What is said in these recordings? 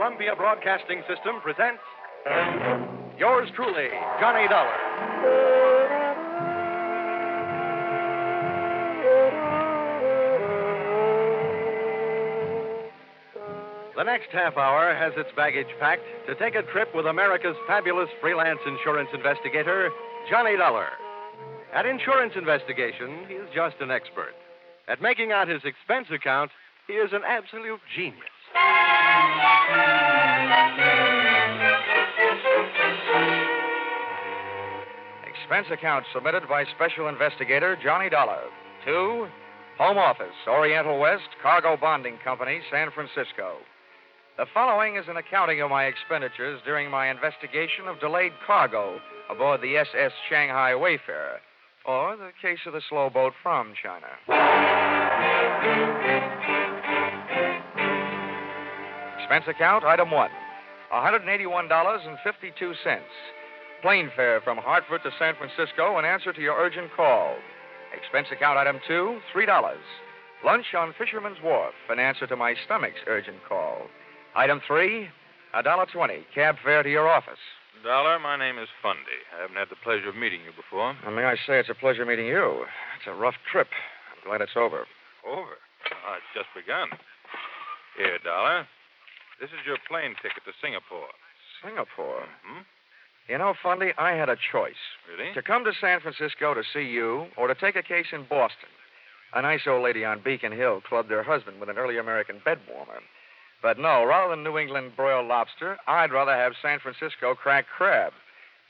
Columbia Broadcasting System presents yours truly, Johnny Dollar. The next half hour has its baggage packed to take a trip with America's fabulous freelance insurance investigator, Johnny Dollar. At insurance investigation, he is just an expert. At making out his expense account, he is an absolute genius. Expense account submitted by Special Investigator Johnny Dollar to Home Office, Oriental West Cargo Bonding Company, San Francisco. The following is an accounting of my expenditures during my investigation of delayed cargo aboard the SS Shanghai Wayfarer, or the case of the slow boat from China. Expense account, item one $181.52. Plane fare from Hartford to San Francisco in answer to your urgent call. Expense account, item two $3. Lunch on Fisherman's Wharf in answer to my stomach's urgent call. Item three, $1.20. Cab fare to your office. Dollar, my name is Fundy. I haven't had the pleasure of meeting you before. And may I say it's a pleasure meeting you. It's a rough trip. I'm glad it's over. Over. Ah, it's just begun. Here, Dollar. This is your plane ticket to Singapore. Singapore. Hmm? You know, Fundy, I had a choice. Really? To come to San Francisco to see you, or to take a case in Boston. A nice old lady on Beacon Hill clubbed her husband with an early American bed warmer. But no, rather than New England broiled lobster, I'd rather have San Francisco cracked crab.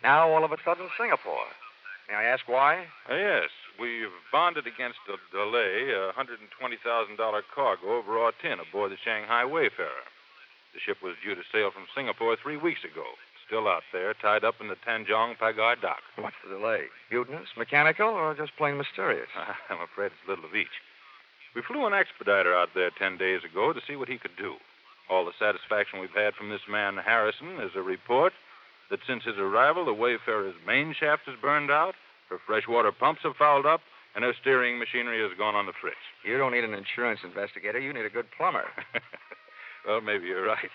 Now, all of a sudden, Singapore. May I ask why? Ah, yes. We've bonded against a delay a $120,000 cargo of raw tin aboard the Shanghai Wayfarer. The ship was due to sail from Singapore three weeks ago. Still out there, tied up in the Tanjong Pagar dock. What's the delay? Mutinous, mechanical, or just plain mysterious? I'm afraid it's a little of each. We flew an expediter out there ten days ago to see what he could do. All the satisfaction we've had from this man, Harrison, is a report that since his arrival, the Wayfarer's main shaft is burned out, her freshwater pumps have fouled up, and her steering machinery has gone on the fritz. You don't need an insurance investigator. You need a good plumber. well, maybe you're right.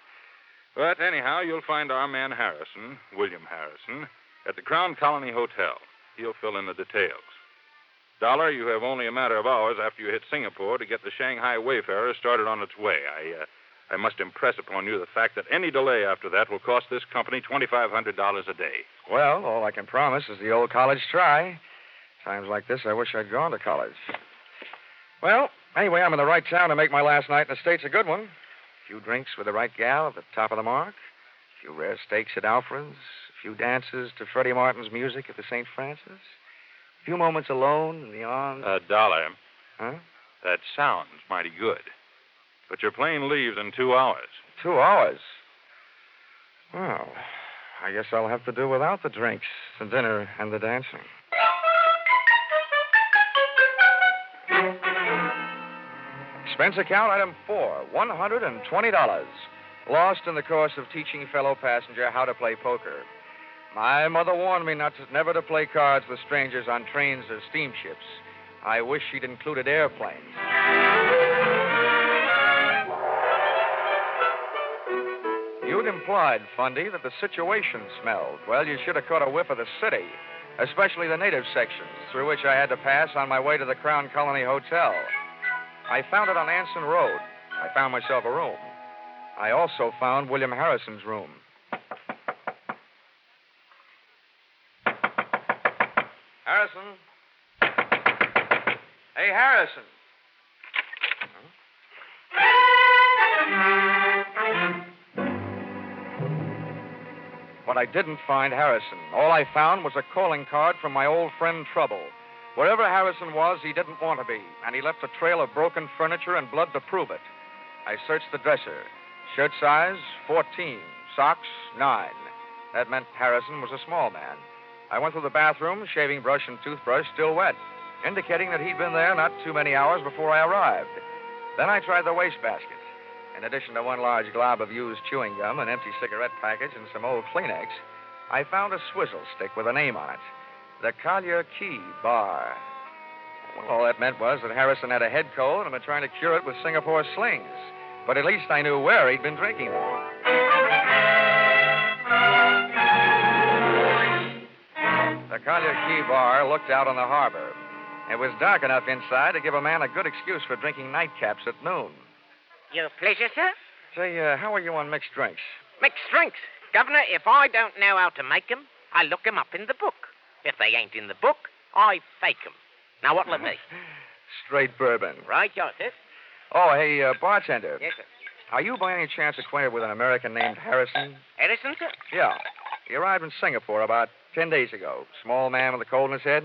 But anyhow, you'll find our man Harrison, William Harrison, at the Crown Colony Hotel. He'll fill in the details. Dollar, you have only a matter of hours after you hit Singapore to get the Shanghai Wayfarer started on its way. I, uh, I must impress upon you the fact that any delay after that will cost this company $2,500 a day. Well, all I can promise is the old college try. Times like this, I wish I'd gone to college. Well, anyway, I'm in the right town to make my last night in the States a good one. A few drinks with the right gal at the top of the mark, a few rare steaks at Alfred's, a few dances to Freddie Martin's music at the St. Francis, a few moments alone in the arms. Uh, a Dollar, huh? that sounds mighty good. But your plane leaves in two hours. Two hours. Well, I guess I'll have to do without the drinks, the dinner, and the dancing. Expense account item four $120. Lost in the course of teaching fellow passenger how to play poker. My mother warned me not to, never to play cards with strangers on trains or steamships. I wish she'd included airplanes. You'd implied, Fundy, that the situation smelled. Well, you should have caught a whiff of the city, especially the native sections, through which I had to pass on my way to the Crown Colony Hotel. I found it on Anson Road. I found myself a room. I also found William Harrison's room. Harrison? Hey, Harrison. But I didn't find Harrison. All I found was a calling card from my old friend Trouble. Wherever Harrison was, he didn't want to be, and he left a trail of broken furniture and blood to prove it. I searched the dresser. Shirt size, 14. Socks, 9. That meant Harrison was a small man. I went through the bathroom, shaving brush and toothbrush still wet, indicating that he'd been there not too many hours before I arrived. Then I tried the wastebasket. In addition to one large glob of used chewing gum, an empty cigarette package, and some old Kleenex, I found a swizzle stick with a name on it the Collier Key Bar. Well, all that meant was that Harrison had a head cold and had been trying to cure it with Singapore slings. But at least I knew where he'd been drinking them. The Collier Key Bar looked out on the harbor. It was dark enough inside to give a man a good excuse for drinking nightcaps at noon. Your pleasure, sir. Say, uh, how are you on mixed drinks? Mixed drinks. Governor, if I don't know how to make 'em, I look 'em up in the book. If they ain't in the book, I fake 'em. Now, what'll it be? Straight bourbon. right, sir. Oh, hey, uh, bartender. Yes, sir. Are you by any chance acquainted with an American named Harrison? Edison, sir? Yeah. He arrived in Singapore about ten days ago. Small man with a cold in his head.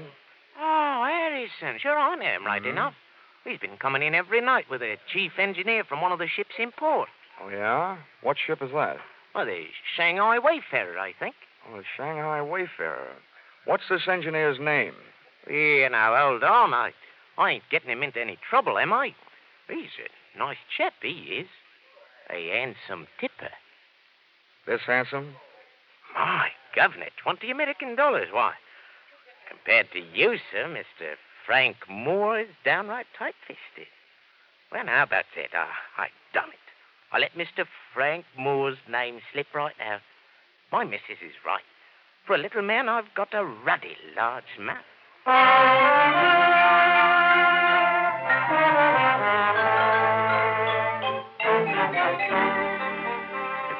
Oh, Harrison. Sure, I know him right Mhm. enough. He's been coming in every night with a chief engineer from one of the ships in port. Oh, yeah? What ship is that? Well, the Shanghai Wayfarer, I think. Oh, the Shanghai Wayfarer. What's this engineer's name? Yeah, now, hold on. I, I ain't getting him into any trouble, am I? He's a nice chap, he is. A handsome tipper. This handsome? My governor, 20 American dollars. Why, compared to you, sir, Mr. Frank Moore is downright tight fisted. Well, now, about that. I, I done it. I let Mr. Frank Moore's name slip right out. My missus is right. For a little man, I've got a ruddy large mouth.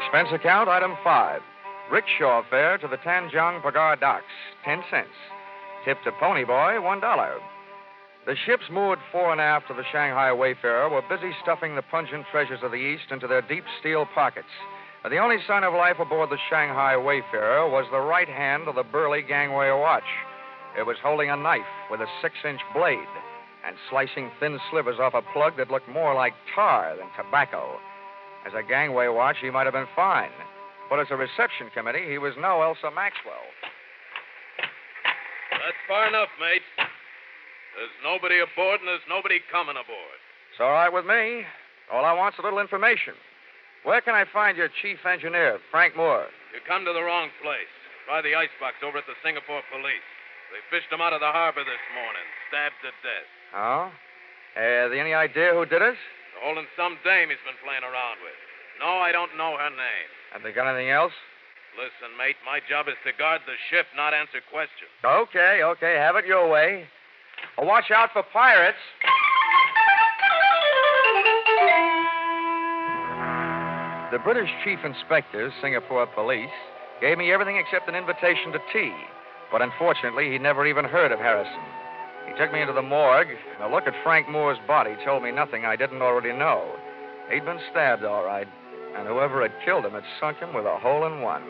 Expense account, item five. Rickshaw fare to the Tanjong Pagar docks, ten cents. Tip to Pony Boy, one dollar. The ships moored fore and aft of the Shanghai Wayfarer were busy stuffing the pungent treasures of the East into their deep steel pockets. The only sign of life aboard the Shanghai Wayfarer was the right hand of the burly gangway watch. It was holding a knife with a six inch blade and slicing thin slivers off a plug that looked more like tar than tobacco. As a gangway watch, he might have been fine. But as a reception committee, he was no Elsa Maxwell. That's far enough, mate. There's nobody aboard and there's nobody coming aboard. It's all right with me. All I want's a little information. Where can I find your chief engineer, Frank Moore? You come to the wrong place. Try the icebox over at the Singapore police. They fished him out of the harbor this morning, stabbed to death. Oh? Uh, any idea who did it? They're holding some dame he's been playing around with. No, I don't know her name. Have they got anything else? Listen, mate, my job is to guard the ship, not answer questions. Okay, okay. Have it your way. Well, watch out for pirates. The British Chief Inspector, Singapore Police, gave me everything except an invitation to tea. But unfortunately, he never even heard of Harrison. He took me into the morgue, and a look at Frank Moore's body told me nothing I didn't already know. He'd been stabbed, all right, and whoever had killed him had sunk him with a hole in one.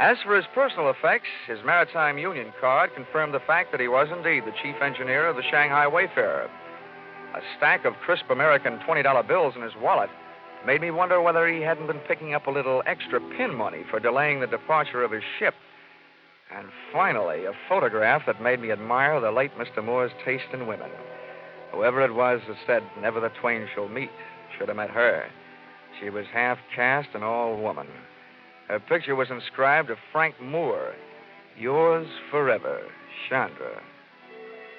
As for his personal effects, his Maritime Union card confirmed the fact that he was indeed the chief engineer of the Shanghai Wayfarer. A stack of crisp American $20 bills in his wallet made me wonder whether he hadn't been picking up a little extra pin money for delaying the departure of his ship. And finally, a photograph that made me admire the late Mr. Moore's taste in women. Whoever it was that said, Never the twain shall meet, should have met her. She was half caste and all woman. Her picture was inscribed to Frank Moore, Yours forever, Chandra.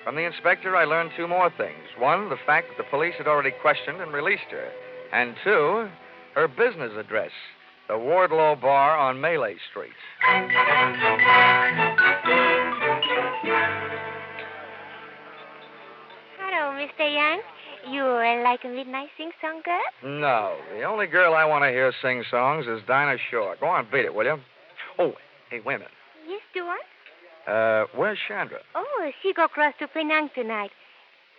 From the inspector, I learned two more things. One, the fact that the police had already questioned and released her. And two, her business address, the Wardlow Bar on Malay Street. Hello, Mr. Young. You uh, like a midnight sing song girl? No, the only girl I want to hear sing songs is Dinah Shore. Go on, beat it, will you? Oh, hey, wait a minute. Yes, Stuart? Uh, where's Chandra? Oh, she go across to Penang tonight.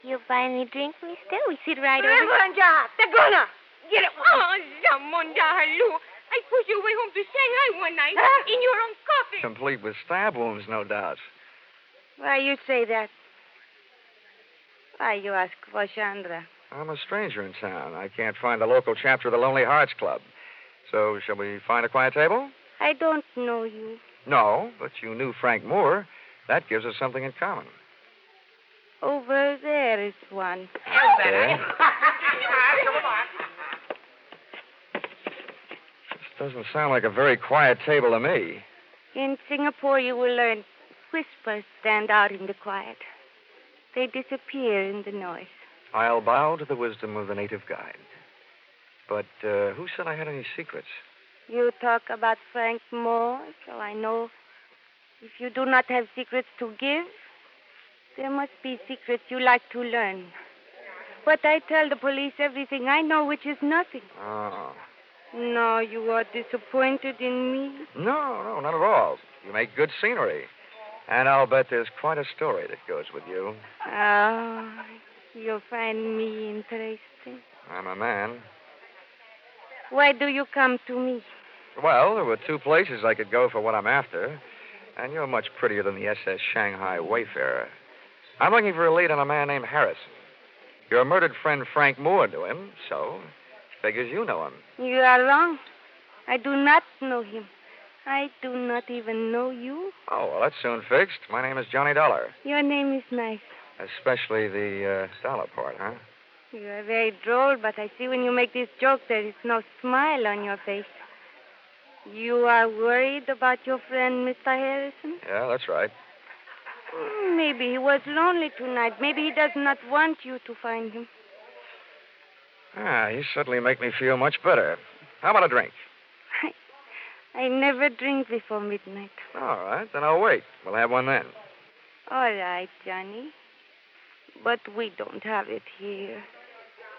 You buy me drink, mister? We sit right over. Reverenda, Tagona, get it. Ah, oh, Zamonda, hello. I pushed you away home to Shanghai one night Huh? in your own coffin. Complete with stab wounds, no doubt. Why you say that? Why you ask for Chandra? I'm a stranger in town. I can't find the local chapter of the Lonely Hearts Club. So, shall we find a quiet table? I don't know you. No, but you knew Frank Moore. That gives us something in common. Over there is one. Okay. This doesn't sound like a very quiet table to me. In Singapore, you will learn whispers stand out in the quiet. They disappear in the noise. I'll bow to the wisdom of the native guide. But uh, who said I had any secrets? You talk about Frank Moore, so I know if you do not have secrets to give, there must be secrets you like to learn. But I tell the police everything I know, which is nothing. Oh. No, you are disappointed in me. No, no, not at all. You make good scenery. And I'll bet there's quite a story that goes with you. Ah, oh, you find me interesting. I'm a man. Why do you come to me? Well, there were two places I could go for what I'm after, and you're much prettier than the SS Shanghai Wayfarer. I'm looking for a lead on a man named Harrison. Your murdered friend Frank Moore knew him, so figures you know him. You are wrong. I do not know him. I do not even know you. Oh, well, that's soon fixed. My name is Johnny Dollar. Your name is nice. Especially the uh, dollar part, huh? You are very droll, but I see when you make this joke there is no smile on your face. You are worried about your friend, Mr. Harrison? Yeah, that's right. Hmm, Maybe he was lonely tonight. Maybe he does not want you to find him. Ah, you certainly make me feel much better. How about a drink? I I never drink before midnight. All right, then I'll wait. We'll have one then. All right, Johnny. But we don't have it here.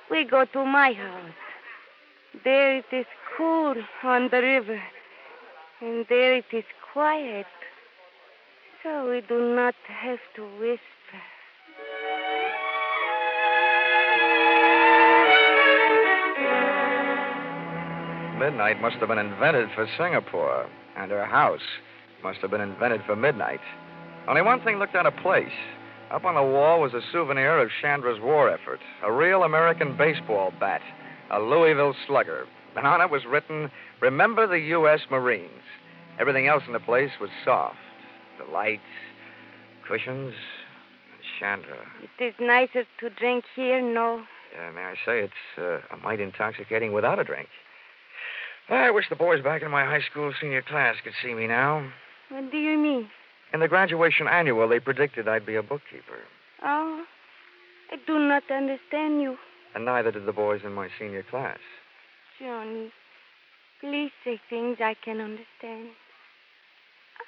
We go to my house. There it is cool on the river. And there it is quiet. So we do not have to whisper. Midnight must have been invented for Singapore, and her house must have been invented for midnight. Only one thing looked out of place. Up on the wall was a souvenir of Chandra's war effort a real American baseball bat, a Louisville slugger. And on it was written, Remember the U.S. Marines. Everything else in the place was soft the lights, cushions, and Chandra. It is nicer to drink here, no? Uh, may I say, it's uh, a mite intoxicating without a drink. I wish the boys back in my high school senior class could see me now. What do you mean? In the graduation annual, they predicted I'd be a bookkeeper. Oh, I do not understand you. And neither did the boys in my senior class. Johnny, please say things I can understand.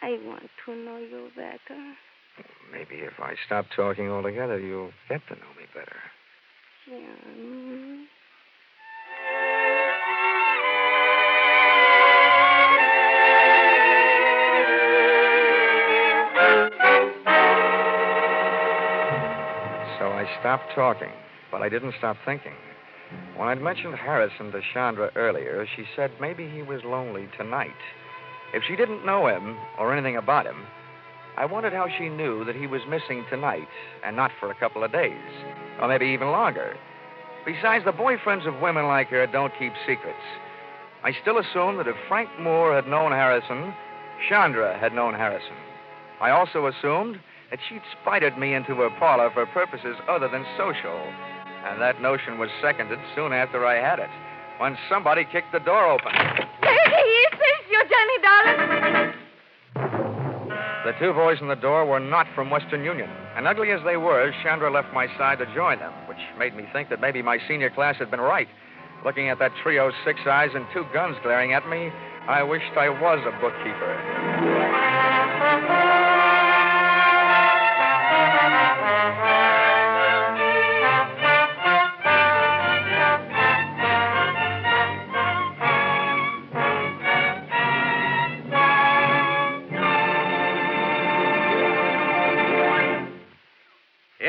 I want to know you better. Maybe if I stop talking altogether, you'll get to know me better. Johnny. Stopped talking, but I didn't stop thinking. When I'd mentioned Harrison to Chandra earlier, she said maybe he was lonely tonight. If she didn't know him or anything about him, I wondered how she knew that he was missing tonight and not for a couple of days, or maybe even longer. Besides, the boyfriends of women like her don't keep secrets. I still assumed that if Frank Moore had known Harrison, Chandra had known Harrison. I also assumed that she'd spited me into her parlor for purposes other than social. And that notion was seconded soon after I had it, when somebody kicked the door open. There he is. There's your Johnny Dollar. The two boys in the door were not from Western Union. And ugly as they were, Chandra left my side to join them, which made me think that maybe my senior class had been right. Looking at that trio's six eyes and two guns glaring at me, I wished I was a bookkeeper.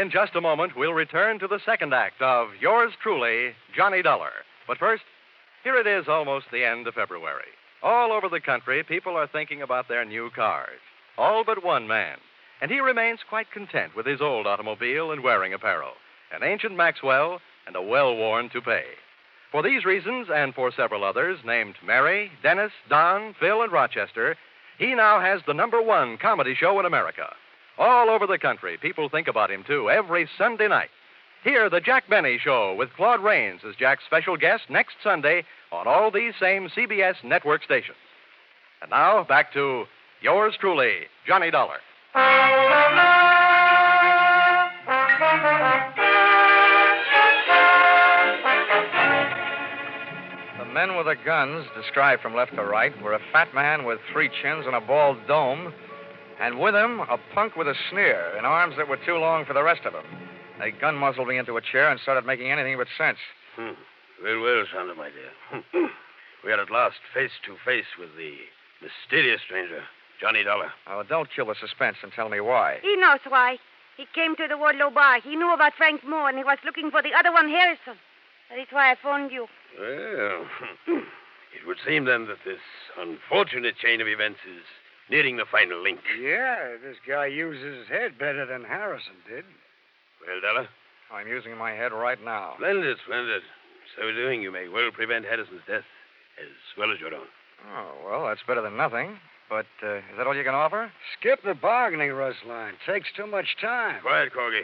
In just a moment, we'll return to the second act of Yours Truly, Johnny Dollar. But first, here it is almost the end of February. All over the country, people are thinking about their new cars. All but one man. And he remains quite content with his old automobile and wearing apparel an ancient Maxwell and a well worn toupee. For these reasons, and for several others, named Mary, Dennis, Don, Phil, and Rochester, he now has the number one comedy show in America. All over the country, people think about him, too, every Sunday night. Hear the Jack Benny Show with Claude Rains as Jack's special guest next Sunday on all these same CBS network stations. And now, back to yours truly, Johnny Dollar. The men with the guns, described from left to right, were a fat man with three chins and a bald dome, and with him, a punk with a sneer and arms that were too long for the rest of them. They gun muzzled me into a chair and started making anything but sense. Hmm. Well, well, Sander, my dear. we are at last face to face with the mysterious stranger, Johnny Dollar. Oh, don't kill the suspense and tell me why. He knows why. He came to the Wardlow bar. He knew about Frank Moore, and he was looking for the other one, Harrison. That is why I phoned you. Well, it would seem then that this unfortunate chain of events is nearing the final link. Yeah, this guy uses his head better than Harrison did. Well, Dollar? I'm using my head right now. Splendid, splendid. So doing, you may well prevent Harrison's death as well as your own. Oh, well, that's better than nothing. But uh, is that all you can offer? Skip the bargaining, Rusline. Takes too much time. Quiet, Corgi.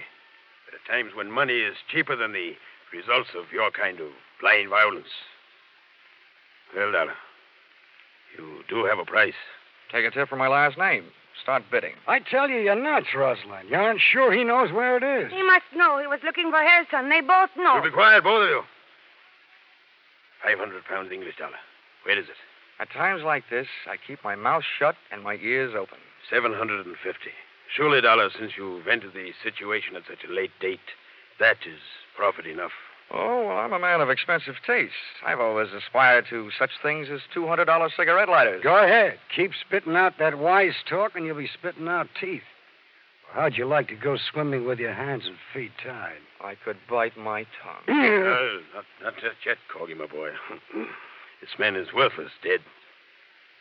There are times when money is cheaper than the results of your kind of blind violence. Well, Dollar, you do have a price. Take a tip from my last name. Start bidding. I tell you, you're nuts, Rosalind. You aren't sure he knows where it is. He must know. He was looking for Harrison. They both know. You be quiet, both of you. Five hundred pounds English dollar. Where is it? At times like this, I keep my mouth shut and my ears open. Seven hundred and fifty. Surely, Dollar, since you've entered the situation at such a late date, that is profit enough. Oh, well, I'm a man of expensive taste. I've always aspired to such things as $200 cigarette lighters. Go ahead. Keep spitting out that wise talk, and you'll be spitting out teeth. How'd you like to go swimming with your hands and feet tied? I could bite my tongue. Uh, not, not just yet, Corgi, my boy. this man is worthless, dead.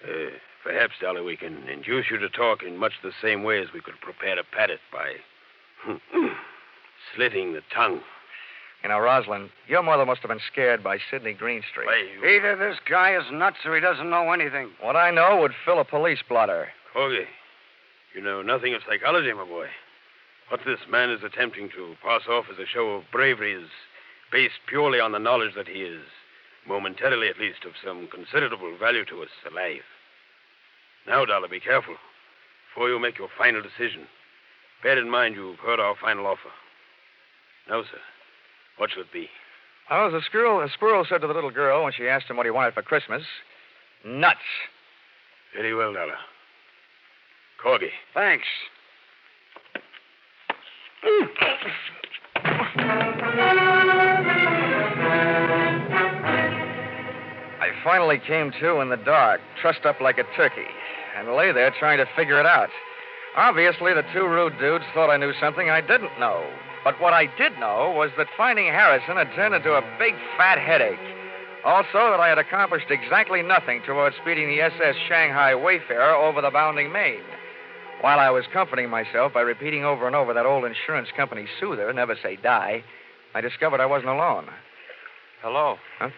Uh, perhaps, Dolly, we can induce you to talk in much the same way as we could prepare to pat it by slitting the tongue. You know, Rosalind, your mother must have been scared by Sidney Greenstreet. Why, you... Either this guy is nuts or he doesn't know anything. What I know would fill a police blotter. Corgi, you know nothing of psychology, my boy. What this man is attempting to pass off as a show of bravery is based purely on the knowledge that he is, momentarily at least, of some considerable value to us alive. Now, Dollar, be careful. Before you make your final decision, bear in mind you've heard our final offer. Now, sir, what shall it be? Oh, the squirrel, the squirrel said to the little girl when she asked him what he wanted for Christmas, nuts. Very well, Dollar. Corgi. Thanks. I finally came to in the dark, trussed up like a turkey, and lay there trying to figure it out. Obviously, the two rude dudes thought I knew something I didn't know. But what I did know was that finding Harrison had turned into a big fat headache. Also, that I had accomplished exactly nothing towards speeding the SS Shanghai Wayfarer over the bounding main. While I was comforting myself by repeating over and over that old insurance company soother, never say die, I discovered I wasn't alone. Hello. Huh?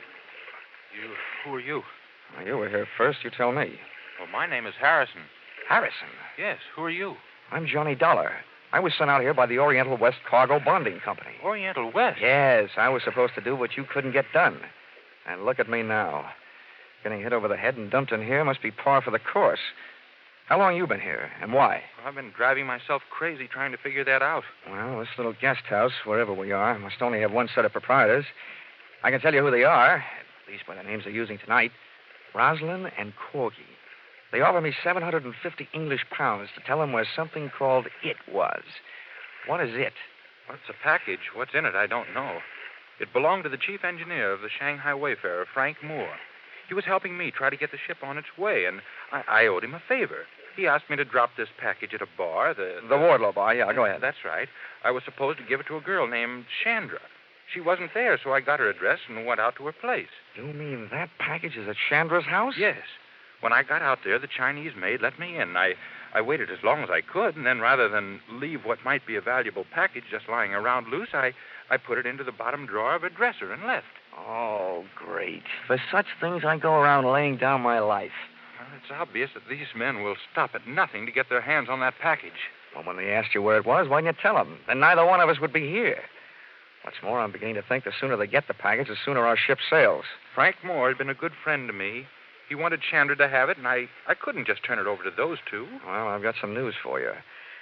You. Who are you? Well, you were here first. You tell me. Well, my name is Harrison. Harrison. Yes. Who are you? I'm Johnny Dollar. I was sent out here by the Oriental West Cargo Bonding Company. Oriental West. Yes, I was supposed to do what you couldn't get done. And look at me now. Getting hit over the head and dumped in here must be par for the course. How long you been here, and why? Well, I've been driving myself crazy trying to figure that out. Well, this little guest house, wherever we are, must only have one set of proprietors. I can tell you who they are, at least by the names they're using tonight Roslyn and Corgi. They offer me 750 English pounds to tell them where something called It was. What is It? Well, it's a package. What's in it, I don't know. It belonged to the chief engineer of the Shanghai Wayfarer, Frank Moore. He was helping me try to get the ship on its way, and I, I owed him a favor. He asked me to drop this package at a bar. The, The Wardlow Bar, yeah, go ahead. That's right. I was supposed to give it to a girl named Chandra. She wasn't there, so I got her address and went out to her place. You mean that package is at Chandra's house? Yes. When I got out there, the Chinese maid let me in. I, I waited as long as I could, and then rather than leave what might be a valuable package just lying around loose, I, I put it into the bottom drawer of a dresser and left. Oh, great. For such things, I go around laying down my life. Well, it's obvious that these men will stop at nothing to get their hands on that package. Well, when they asked you where it was, why didn't you tell them? Then neither one of us would be here. What's more, I'm beginning to think the sooner they get the package, the sooner our ship sails. Frank Moore has been a good friend to me. He wanted Chandra to have it, and I, I couldn't just turn it over to those two. Well, I've got some news for you.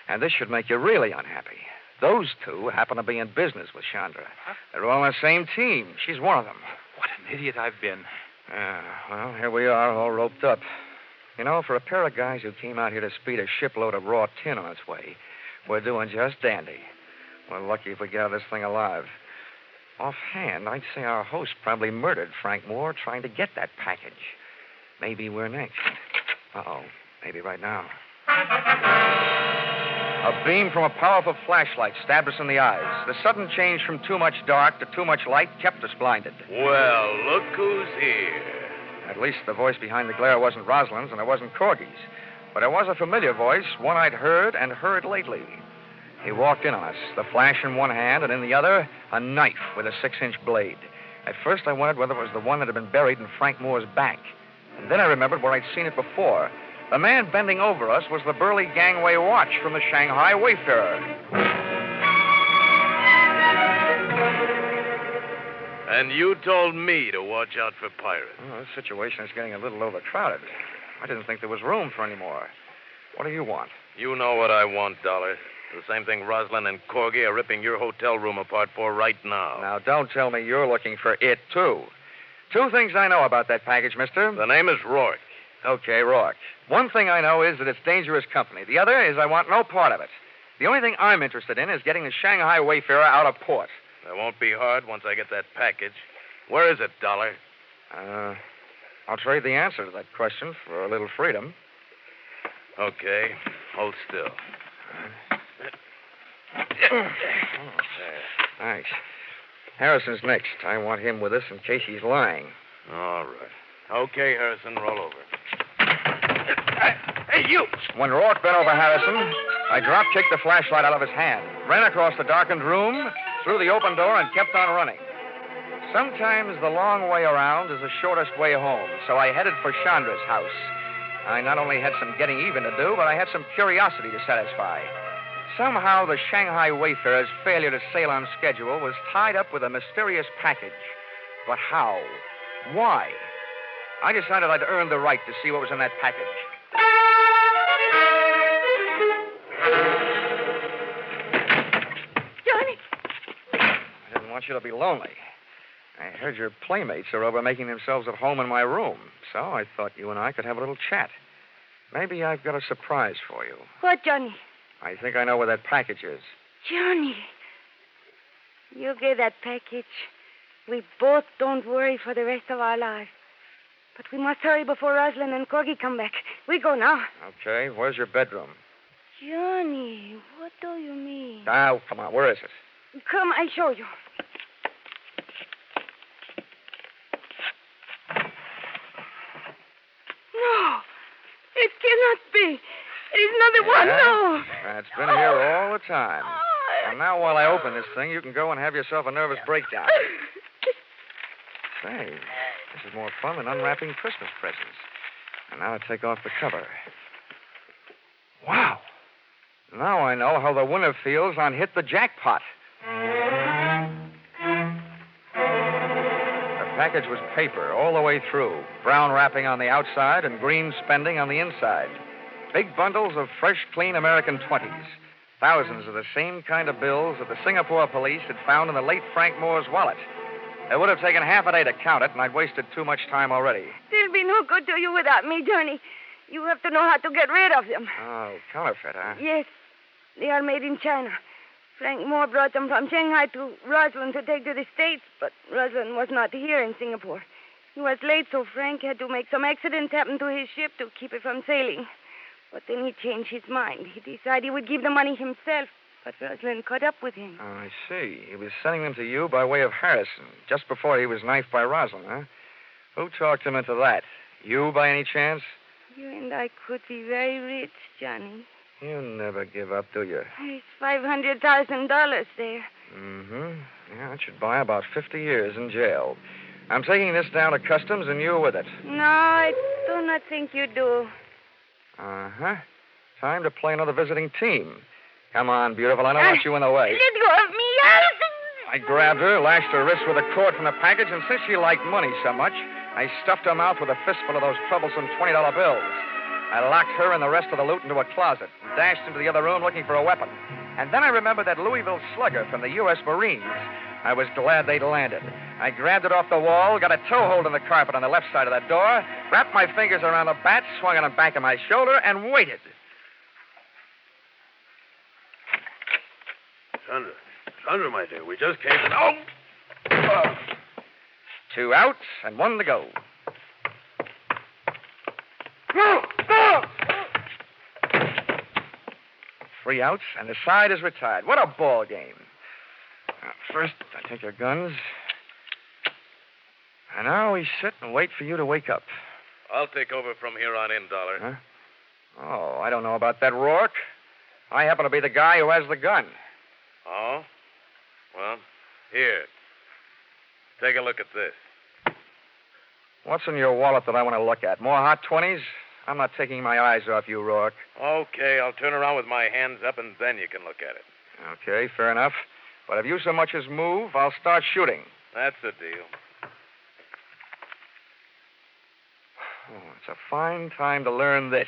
And this should make you really unhappy. Those two happen to be in business with Chandra. They're all on the same team. She's one of them. What an idiot I've been. Yeah, well, here we are, all roped up. You know, for a pair of guys who came out here to speed a shipload of raw tin on its way, we're doing just dandy. We're lucky if we get out of this thing alive. Offhand, I'd say our host probably murdered Frank Moore trying to get that package. Maybe we're next. Uh oh. Maybe right now. A beam from a powerful flashlight stabbed us in the eyes. The sudden change from too much dark to too much light kept us blinded. Well, look who's here. At least the voice behind the glare wasn't Rosalind's and it wasn't Corky's. But it was a familiar voice, one I'd heard and heard lately. He walked in on us, the flash in one hand, and in the other, a knife with a six inch blade. At first, I wondered whether it was the one that had been buried in Frank Moore's back. And then I remembered where I'd seen it before. The man bending over us was the burly gangway watch from the Shanghai Wayfarer. And you told me to watch out for pirates. Well, this situation is getting a little overcrowded. I didn't think there was room for any more. What do you want? You know what I want, Dollar. The same thing Roslyn and Corgi are ripping your hotel room apart for right now. Now, don't tell me you're looking for it, too. Two things I know about that package, mister. The name is Rourke. Okay, Rourke. One thing I know is that it's dangerous company. The other is I want no part of it. The only thing I'm interested in is getting the Shanghai Wayfarer out of port. That won't be hard once I get that package. Where is it, Dollar? Uh, I'll trade the answer to that question for a little freedom. Okay. Hold still. Thanks. Harrison's next. I want him with us in case he's lying. All right. Okay, Harrison, roll over. Hey, you! When Rourke bent over Harrison, I drop kicked the flashlight out of his hand, ran across the darkened room, through the open door, and kept on running. Sometimes the long way around is the shortest way home, so I headed for Chandra's house. I not only had some getting even to do, but I had some curiosity to satisfy. Somehow, the Shanghai Wayfarer's failure to sail on schedule was tied up with a mysterious package. But how? Why? I decided I'd earned the right to see what was in that package. Johnny! I didn't want you to be lonely. I heard your playmates are over making themselves at home in my room, so I thought you and I could have a little chat. Maybe I've got a surprise for you. What, Johnny? I think I know where that package is. Johnny. You get that package. We both don't worry for the rest of our lives. But we must hurry before Rosalind and Corgi come back. We go now. Okay, where's your bedroom? Johnny, what do you mean? Now, come on, where is it? Come, I show you. No, it cannot be. It is not the one. No. It's been here all the time. And now, while I open this thing, you can go and have yourself a nervous breakdown. Say, this is more fun than unwrapping Christmas presents. And now to take off the cover. Wow. Now I know how the winner feels on Hit the Jackpot. The package was paper all the way through, brown wrapping on the outside and green spending on the inside. Big bundles of fresh, clean American 20s. Thousands of the same kind of bills that the Singapore police had found in the late Frank Moore's wallet. It would have taken half a day to count it, and I'd wasted too much time already. They'll be no good to you without me, Johnny. You have to know how to get rid of them. Oh, counterfeit, huh? Yes, they are made in China. Frank Moore brought them from Shanghai to Roslyn to take to the States, but Roslyn was not here in Singapore. He was late, so Frank had to make some accident happen to his ship to keep it from sailing. But then he changed his mind. He decided he would give the money himself, but Roslyn caught up with him. Oh, I see. He was sending them to you by way of Harrison, just before he was knifed by Rosalind, huh? Who talked him into that? You, by any chance? You and I could be very rich, Johnny. You never give up, do you? There's $500,000 there. Mm-hmm. Yeah, it should buy about 50 years in jail. I'm taking this down to customs and you with it. No, I do not think you do. Uh-huh. Time to play another visiting team. Come on, beautiful. I don't want you in the way. Let go of me. I grabbed her, lashed her wrist with a cord from the package, and since she liked money so much, I stuffed her mouth with a fistful of those troublesome $20 bills. I locked her and the rest of the loot into a closet and dashed into the other room looking for a weapon. And then I remembered that Louisville slugger from the U.S. Marines I was glad they'd landed. I grabbed it off the wall, got a toe hold in the carpet on the left side of the door, wrapped my fingers around the bat, swung on the back of my shoulder, and waited. Sandra, Sandra, my dear, we just came to. Oh! Two outs and one to go. Three outs, and the side is retired. What a ball game. First, I take your guns. And now we sit and wait for you to wake up. I'll take over from here on in, Dollar. Huh? Oh, I don't know about that, Rourke. I happen to be the guy who has the gun. Oh? Well, here. Take a look at this. What's in your wallet that I want to look at? More hot 20s? I'm not taking my eyes off you, Rourke. Okay, I'll turn around with my hands up, and then you can look at it. Okay, fair enough. But if you so much as move, I'll start shooting. That's the deal. Oh, it's a fine time to learn this.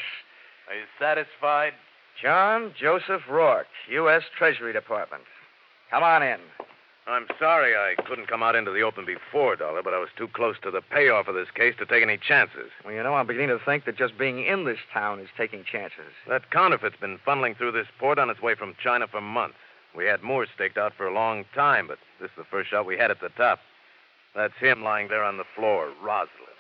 Are you satisfied? John Joseph Rourke, U.S. Treasury Department. Come on in. I'm sorry I couldn't come out into the open before, Dollar, but I was too close to the payoff of this case to take any chances. Well, you know, I'm beginning to think that just being in this town is taking chances. That counterfeit's been funneling through this port on its way from China for months. We had Moore staked out for a long time, but this is the first shot we had at the top. That's him lying there on the floor, Roslin.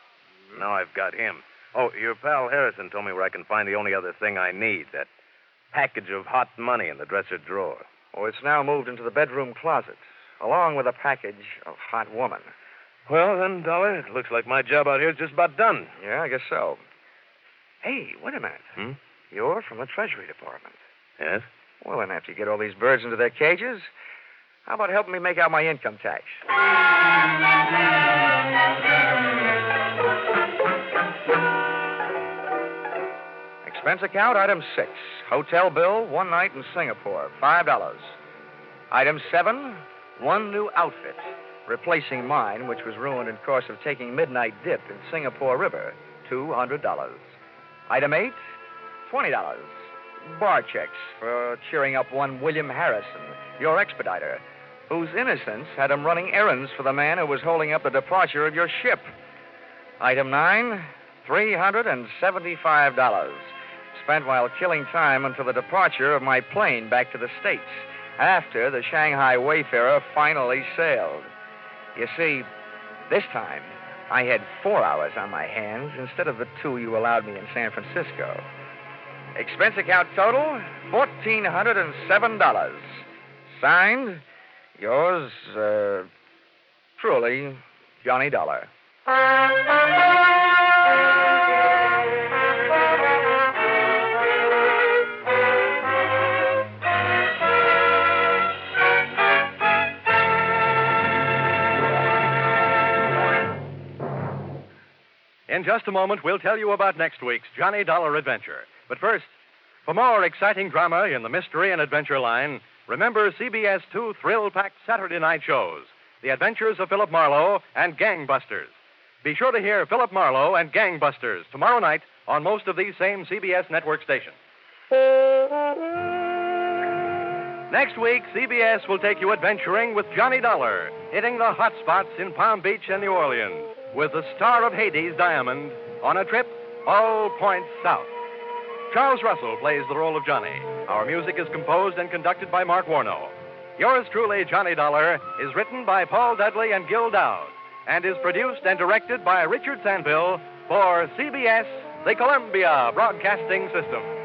Now I've got him. Oh, your pal Harrison told me where I can find the only other thing I need that package of hot money in the dresser drawer. Oh, it's now moved into the bedroom closet, along with a package of hot woman. Well, then, Dollar, it looks like my job out here is just about done. Yeah, I guess so. Hey, wait a minute. Hmm? You're from the Treasury Department. Yes? Well, then, after you get all these birds into their cages, how about helping me make out my income tax? Expense account, item six. Hotel bill, one night in Singapore, $5. Item seven, one new outfit, replacing mine, which was ruined in course of taking midnight dip in Singapore River, $200. Item eight, $20. Bar checks for cheering up one William Harrison, your expediter, whose innocence had him running errands for the man who was holding up the departure of your ship. Item nine, $375 spent while killing time until the departure of my plane back to the States after the Shanghai Wayfarer finally sailed. You see, this time I had four hours on my hands instead of the two you allowed me in San Francisco. Expense account total $1,407. Signed, yours, uh, truly, Johnny Dollar. In just a moment, we'll tell you about next week's Johnny Dollar Adventure. But first, for more exciting drama in the mystery and adventure line, remember CBS two thrill packed Saturday night shows The Adventures of Philip Marlowe and Gangbusters. Be sure to hear Philip Marlowe and Gangbusters tomorrow night on most of these same CBS network stations. Next week, CBS will take you adventuring with Johnny Dollar, hitting the hot spots in Palm Beach and New Orleans with the star of Hades, Diamond, on a trip all points south. Charles Russell plays the role of Johnny. Our music is composed and conducted by Mark Warnow. Yours truly, Johnny Dollar, is written by Paul Dudley and Gil Doud and is produced and directed by Richard Sanville for CBS, the Columbia Broadcasting System.